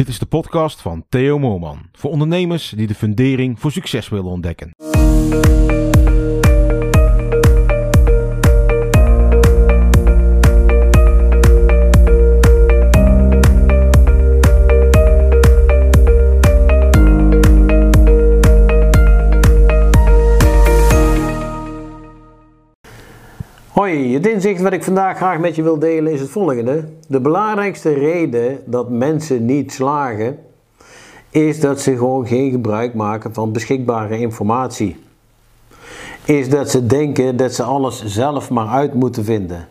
Dit is de podcast van Theo Moorman. Voor ondernemers die de fundering voor succes willen ontdekken. Hoi, het inzicht wat ik vandaag graag met je wil delen is het volgende. De belangrijkste reden dat mensen niet slagen, is dat ze gewoon geen gebruik maken van beschikbare informatie. Is dat ze denken dat ze alles zelf maar uit moeten vinden.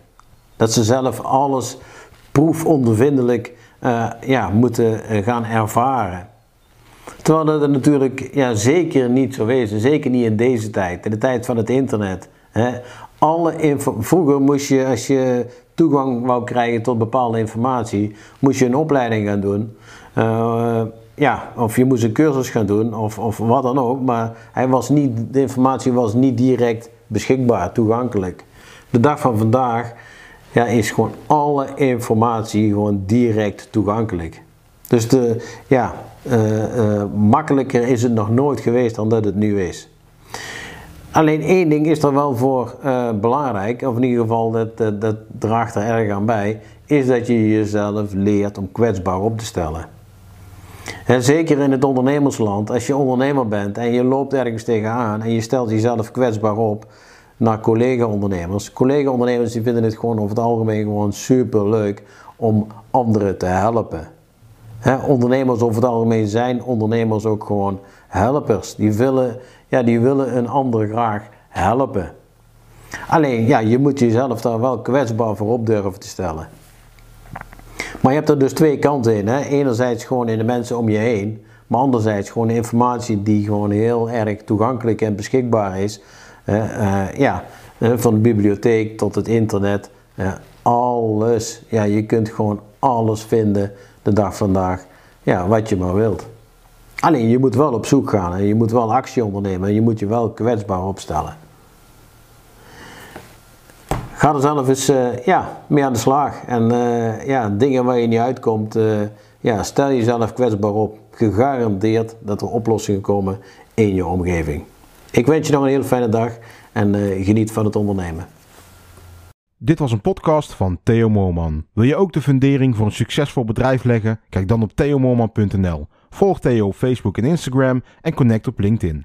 Dat ze zelf alles proefondervindelijk uh, ja, moeten eh, gaan ervaren. Terwijl dat natuurlijk ja, zeker niet zo is, zeker niet in deze tijd, in de tijd van het internet. Alle Vroeger moest je, als je toegang wou krijgen tot bepaalde informatie, moest je een opleiding gaan doen. Uh, ja, of je moest een cursus gaan doen, of, of wat dan ook. Maar hij was niet, de informatie was niet direct beschikbaar, toegankelijk. De dag van vandaag ja, is gewoon alle informatie gewoon direct toegankelijk. Dus de, ja, uh, uh, makkelijker is het nog nooit geweest dan dat het nu is. Alleen één ding is er wel voor uh, belangrijk, of in ieder geval dat, dat, dat, draagt er erg aan bij, is dat je jezelf leert om kwetsbaar op te stellen. En zeker in het ondernemersland, als je ondernemer bent en je loopt ergens tegenaan en je stelt jezelf kwetsbaar op naar collega-ondernemers. Collega-ondernemers die vinden het gewoon over het algemeen gewoon super leuk om anderen te helpen. Ondernemers over het algemeen zijn ondernemers ook gewoon helpers. Die willen, ja, die willen een ander graag helpen. Alleen, ja, je moet jezelf daar wel kwetsbaar voor op durven te stellen. Maar je hebt er dus twee kanten in. Hè? Enerzijds gewoon in de mensen om je heen. Maar anderzijds gewoon informatie die gewoon heel erg toegankelijk en beschikbaar is. Uh, ja, van de bibliotheek tot het internet. alles. Ja, je kunt gewoon alles vinden de dag vandaag. Ja, wat je maar wilt. Alleen je moet wel op zoek gaan en je moet wel actie ondernemen en je moet je wel kwetsbaar opstellen. Ga er zelf eens uh, ja, mee aan de slag. En uh, ja, dingen waar je niet uitkomt, uh, ja, stel jezelf kwetsbaar op. Gegarandeerd dat er oplossingen komen in je omgeving. Ik wens je nog een hele fijne dag en geniet van het ondernemen. Dit was een podcast van Theo Moorman. Wil je ook de fundering voor een succesvol bedrijf leggen? Kijk dan op theomoorman.nl. Volg Theo op Facebook en Instagram en connect op LinkedIn.